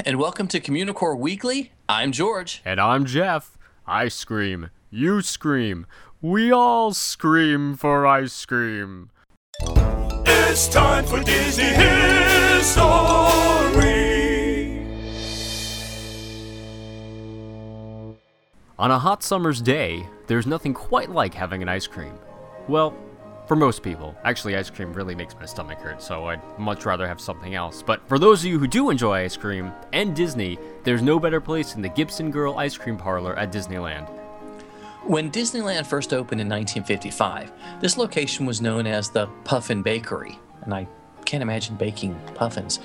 Hello, and welcome to Communicore Weekly. I'm George. And I'm Jeff. I scream. You scream. We all scream for ice cream. It's time for Disney History. On a hot summer's day, there's nothing quite like having an ice cream. Well, for most people. Actually, ice cream really makes my stomach hurt, so I'd much rather have something else. But for those of you who do enjoy ice cream and Disney, there's no better place than the Gibson Girl Ice Cream Parlor at Disneyland. When Disneyland first opened in 1955, this location was known as the Puffin Bakery, and I can't imagine baking puffins.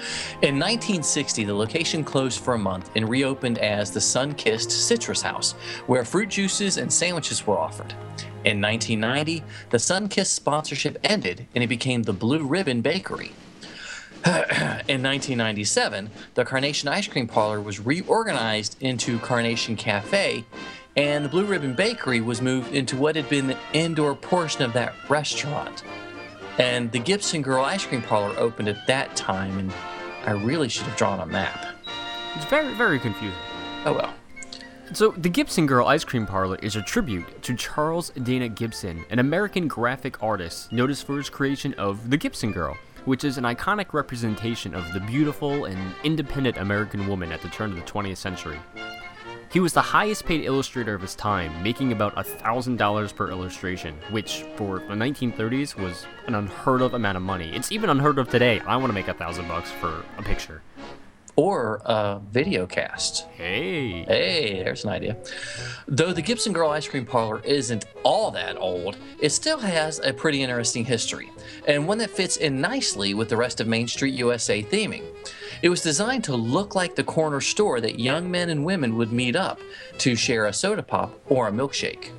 In 1960, the location closed for a month and reopened as the Sunkist Citrus House, where fruit juices and sandwiches were offered. In 1990, the Sunkist sponsorship ended and it became the Blue Ribbon Bakery. in 1997, the Carnation Ice Cream Parlor was reorganized into Carnation Cafe, and the Blue Ribbon Bakery was moved into what had been the indoor portion of that restaurant. And the Gibson Girl Ice Cream Parlor opened at that time, and I really should have drawn a map. It's very, very confusing. Oh well. So, the Gibson Girl Ice Cream Parlor is a tribute to Charles Dana Gibson, an American graphic artist noticed for his creation of The Gibson Girl, which is an iconic representation of the beautiful and independent American woman at the turn of the 20th century. He was the highest paid illustrator of his time, making about $1,000 per illustration, which for the 1930s was an unheard of amount of money. It's even unheard of today. I want to make a thousand bucks for a picture or a video cast. Hey. Hey, there's an idea. Though the Gibson Girl Ice Cream Parlor isn't all that old, it still has a pretty interesting history, and one that fits in nicely with the rest of Main Street USA theming. It was designed to look like the corner store that young men and women would meet up to share a soda pop or a milkshake.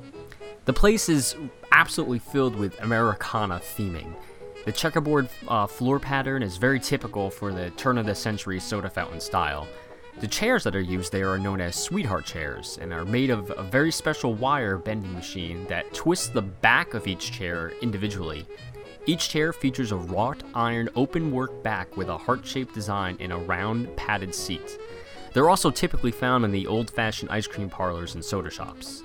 The place is absolutely filled with Americana theming. The checkerboard uh, floor pattern is very typical for the turn of the century soda fountain style. The chairs that are used there are known as sweetheart chairs and are made of a very special wire bending machine that twists the back of each chair individually. Each chair features a wrought iron open work back with a heart shaped design and a round padded seat. They're also typically found in the old fashioned ice cream parlors and soda shops.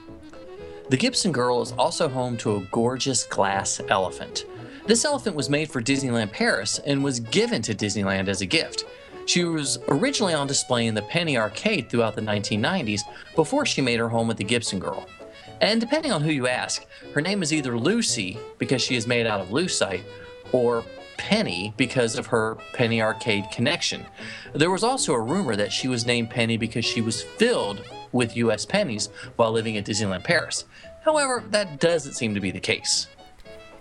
The Gibson Girl is also home to a gorgeous glass elephant. This elephant was made for Disneyland Paris and was given to Disneyland as a gift. She was originally on display in the Penny Arcade throughout the 1990s before she made her home with the Gibson Girl. And depending on who you ask, her name is either Lucy because she is made out of lucite or Penny because of her Penny Arcade connection. There was also a rumor that she was named Penny because she was filled with US pennies while living at Disneyland Paris. However, that doesn't seem to be the case.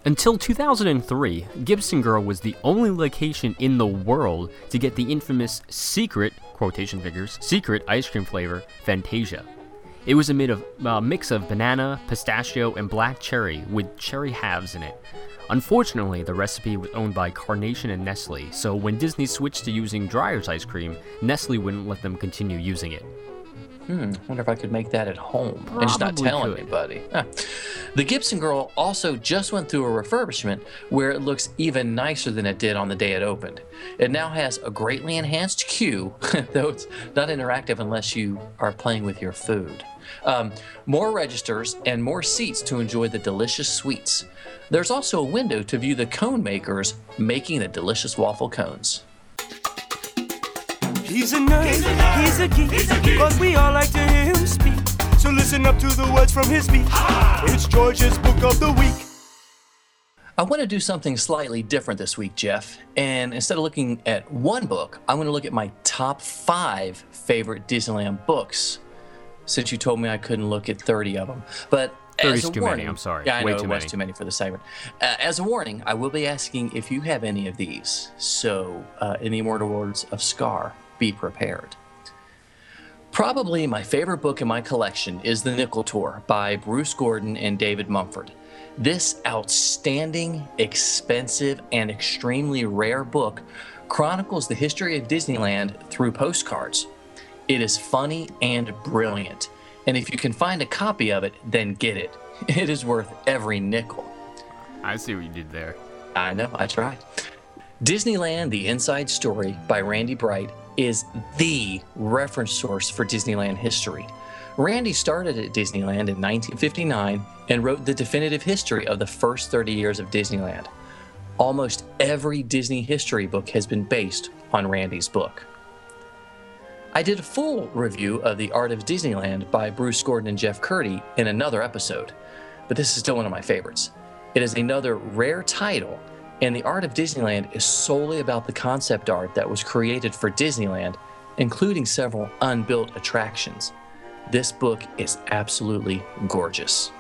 Until 2003, Gibson Girl was the only location in the world to get the infamous secret, quotation figures, secret ice cream flavor, Fantasia. It was a of, uh, mix of banana, pistachio, and black cherry with cherry halves in it. Unfortunately, the recipe was owned by Carnation and Nestle, so when Disney switched to using Dreyer's ice cream, Nestle wouldn't let them continue using it. Hmm, wonder if I could make that at home Probably and just not telling could. anybody. Ah. The Gibson Girl also just went through a refurbishment where it looks even nicer than it did on the day it opened. It now has a greatly enhanced queue, though it's not interactive unless you are playing with your food. Um, more registers and more seats to enjoy the delicious sweets. There's also a window to view the cone makers making the delicious waffle cones. He's a nerd, he's a, geek, but we all like to hear him speak. So listen up to the words from his beat. It's George's book of the week. I want to do something slightly different this week, Jeff. And instead of looking at one book, I'm going to look at my top five favorite Disneyland books. Since you told me I couldn't look at 30 of them, but 30 as is a too many, I'm sorry. Yeah, I Way know too it was many. too many for the segment. Uh, as a warning, I will be asking if you have any of these. So, uh, in the immortal words of Scar, be prepared. Probably my favorite book in my collection is The Nickel Tour by Bruce Gordon and David Mumford. This outstanding, expensive, and extremely rare book chronicles the history of Disneyland through postcards. It is funny and brilliant, and if you can find a copy of it, then get it. It is worth every nickel. I see what you did there. I know, I tried. Disneyland The Inside Story by Randy Bright is the reference source for Disneyland history. Randy started at Disneyland in 1959 and wrote the definitive history of the first 30 years of Disneyland. Almost every Disney history book has been based on Randy's book. I did a full review of The Art of Disneyland by Bruce Gordon and Jeff Kurtti in another episode, but this is still one of my favorites. It is another rare title, and The Art of Disneyland is solely about the concept art that was created for Disneyland, including several unbuilt attractions. This book is absolutely gorgeous.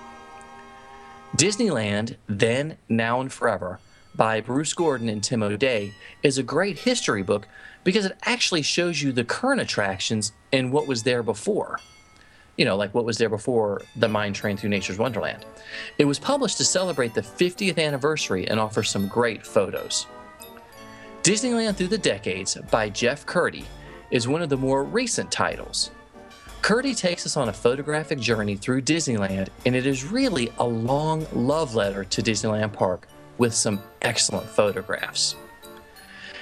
Disneyland, Then, Now, and Forever by Bruce Gordon and Tim O'Day is a great history book because it actually shows you the current attractions and what was there before. You know, like what was there before the Mine Train Through Nature's Wonderland. It was published to celebrate the 50th anniversary and offers some great photos. Disneyland Through the Decades by Jeff Kurtti is one of the more recent titles. Kurtti takes us on a photographic journey through Disneyland, and it is really a long love letter to Disneyland Park with some excellent photographs.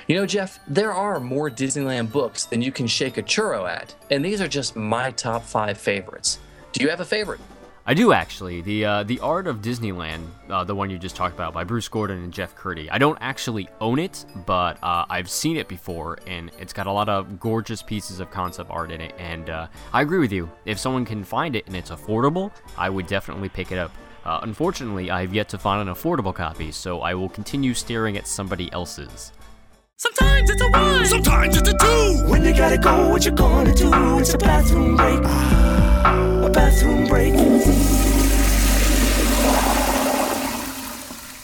You know, Jeff, there are more Disneyland books than you can shake a churro at, and these are just my top five favorites. Do you have a favorite? I do actually. The uh, the Art of Disneyland, uh, the one you just talked about by Bruce Gordon and Jeff Kurtti. I don't actually own it, but uh, I've seen it before, and it's got a lot of gorgeous pieces of concept art in it. And uh, I agree with you. If someone can find it and it's affordable, I would definitely pick it up. Uh, unfortunately, I have yet to find an affordable copy, so I will continue staring at somebody else's. Sometimes it's a one. Sometimes it's a two. When you gotta go, what you gonna do? It's a bathroom break. A bathroom break.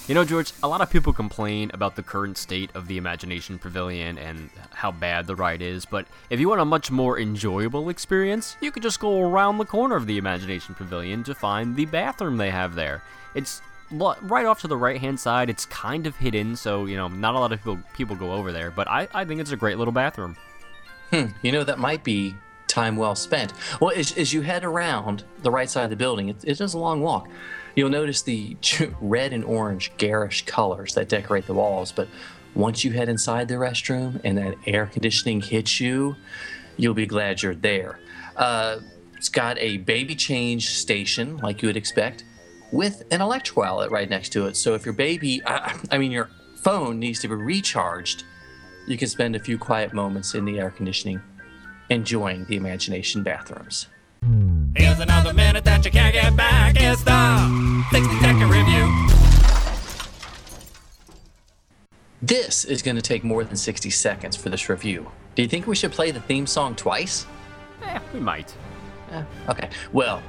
You know, George, a lot of people complain about the current state of the Imagination Pavilion and how bad the ride is, but if you want a much more enjoyable experience, you could just go around the corner of the Imagination Pavilion to find the bathroom they have there. It's lo- right off to the right hand side. It's kind of hidden, so, you know, not a lot of people, people go over there, but I, I think it's a great little bathroom. Hmm, you know, that might be time well spent. Well, as, as you head around the right side of the building, it, it is a long walk. You'll notice the red and orange garish colors that decorate the walls, but once you head inside the restroom and that air conditioning hits you, you'll be glad you're there. Uh, it's got a baby change station, like you would expect, with an electrical outlet right next to it. So if your baby, I, I mean, your phone needs to be recharged, you can spend a few quiet moments in the air conditioning enjoying the imagination bathrooms. Here's another minute that you can't get back. It's the 60 second review. This is going to take more than 60 seconds for this review. Do you think we should play the theme song twice? Eh, we might. Eh, okay. Well,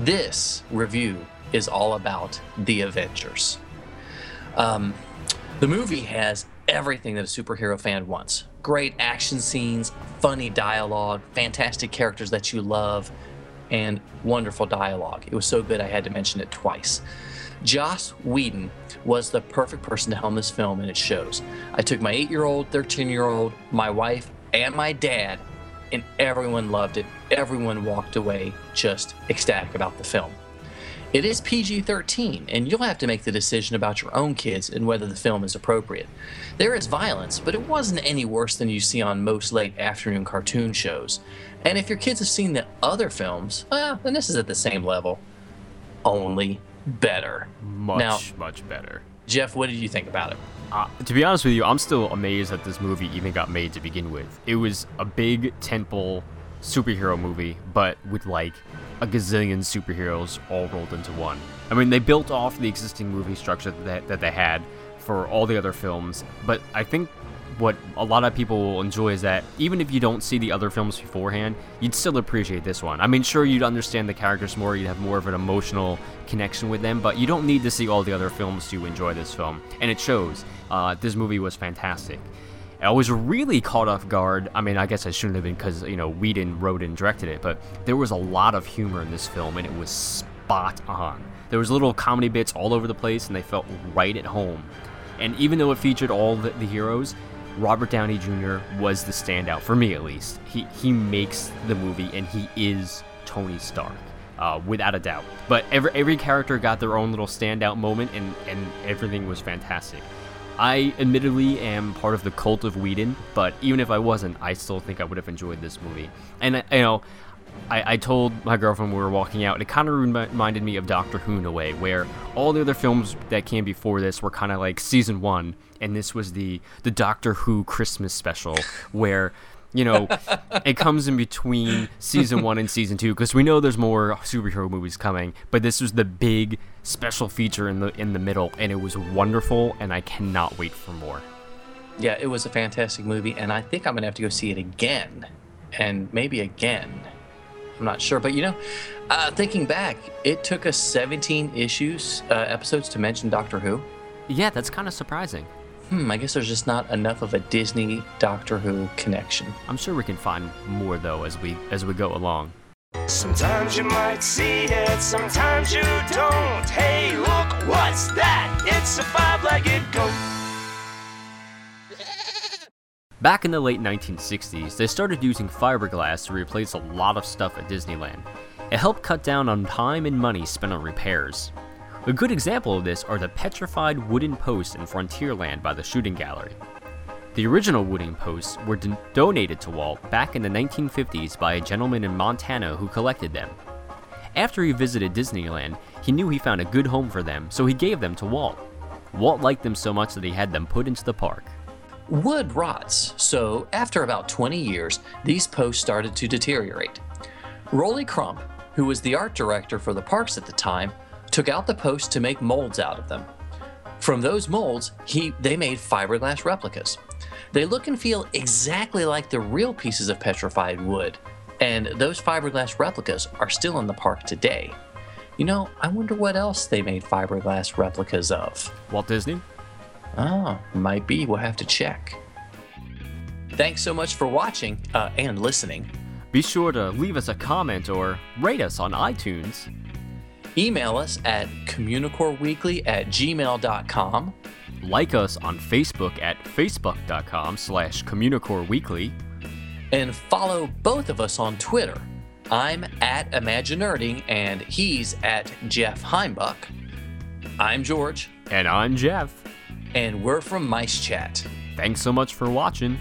this review is all about the Avengers. Um, the movie has everything that a superhero fan wants great action scenes, funny dialogue, fantastic characters that you love, and wonderful dialogue. It was so good I had to mention it twice. Joss Whedon was the perfect person to helm this film, and it shows. I took my eight year old, 13 year old, my wife, and my dad, and everyone loved it. Everyone walked away just ecstatic about the film. It is PG 13, and you'll have to make the decision about your own kids and whether the film is appropriate. There is violence, but it wasn't any worse than you see on most late afternoon cartoon shows. And if your kids have seen the other films, well, then this is at the same level. Only better. Much, Now- much better. Jeff, what did you think about it? Uh, to be honest with you, I'm still amazed that this movie even got made to begin with. It was a big tentpole superhero movie, but with like a gazillion superheroes all rolled into one. I mean, they built off the existing movie structure that, that they had for all the other films, but I think what a lot of people will enjoy is that even if you don't see the other films beforehand, you'd still appreciate this one. I mean, sure, you'd understand the characters more, you'd have more of an emotional connection with them, but you don't need to see all the other films to enjoy this film, and it shows. Uh, this movie was fantastic. I was really caught off guard. I mean, I guess I shouldn't have been because, you know, Whedon wrote and directed it, but there was a lot of humor in this film, and it was spot on. There was little comedy bits all over the place, and they felt right at home. And even though it featured all the, the heroes, Robert Downey Jr. was the standout for me, at least. He he makes the movie, and he is Tony Stark, uh, without a doubt. But every every character got their own little standout moment, and and everything was fantastic. I admittedly am part of the cult of Whedon, but even if I wasn't, I still think I would have enjoyed this movie. And uh, you know, I, I told my girlfriend we were walking out, and it kind of reminded me of Doctor Who in a way, where all the other films that came before this were kind of like season one, and this was the the Doctor Who Christmas special, where you know, it comes in between season one and season two because we know there's more superhero movies coming. But this was the big special feature in the in the middle, and it was wonderful, and I cannot wait for more. Yeah, it was a fantastic movie, and I think I'm gonna have to go see it again, and maybe again. I'm not sure, but you know, uh, thinking back, it took us 17 issues, uh, episodes to mention Doctor Who. Yeah, that's kind of surprising hmm, I guess there's just not enough of a Disney Doctor Who connection. I'm sure we can find more though as we as we go along. Sometimes you might see it, sometimes you don't. Hey, look, what's that? It's a five-legged goat. Back in the late 1960s, they started using fiberglass to replace a lot of stuff at Disneyland. It helped cut down on time and money spent on repairs. A good example of this are the petrified wooden posts in Frontierland by the Shooting Gallery. The original wooden posts were don- donated to Walt back in the 1950s by a gentleman in Montana who collected them. After he visited Disneyland, he knew he found a good home for them, so he gave them to Walt. Walt liked them so much that he had them put into the park. Wood rots, so after about 20 years, these posts started to deteriorate. Rolly Crump, who was the art director for the parks at the time, took out the posts to make molds out of them. From those molds, he, they made fiberglass replicas. They look and feel exactly like the real pieces of petrified wood, and those fiberglass replicas are still in the park today. You know, I wonder what else they made fiberglass replicas of. Walt Disney? Oh, might be. We'll have to check. Thanks so much for watching uh, and listening. Be sure to leave us a comment or rate us on iTunes. Email us at communicoreweekly at gmail.com. Like us on Facebook at facebook.com slash communicoreweekly. And follow both of us on Twitter. I'm at Imaginerding and he's at Jeff Heimbuck. I'm George. And I'm Jeff. And we're from Mice Chat. Thanks so much for watching.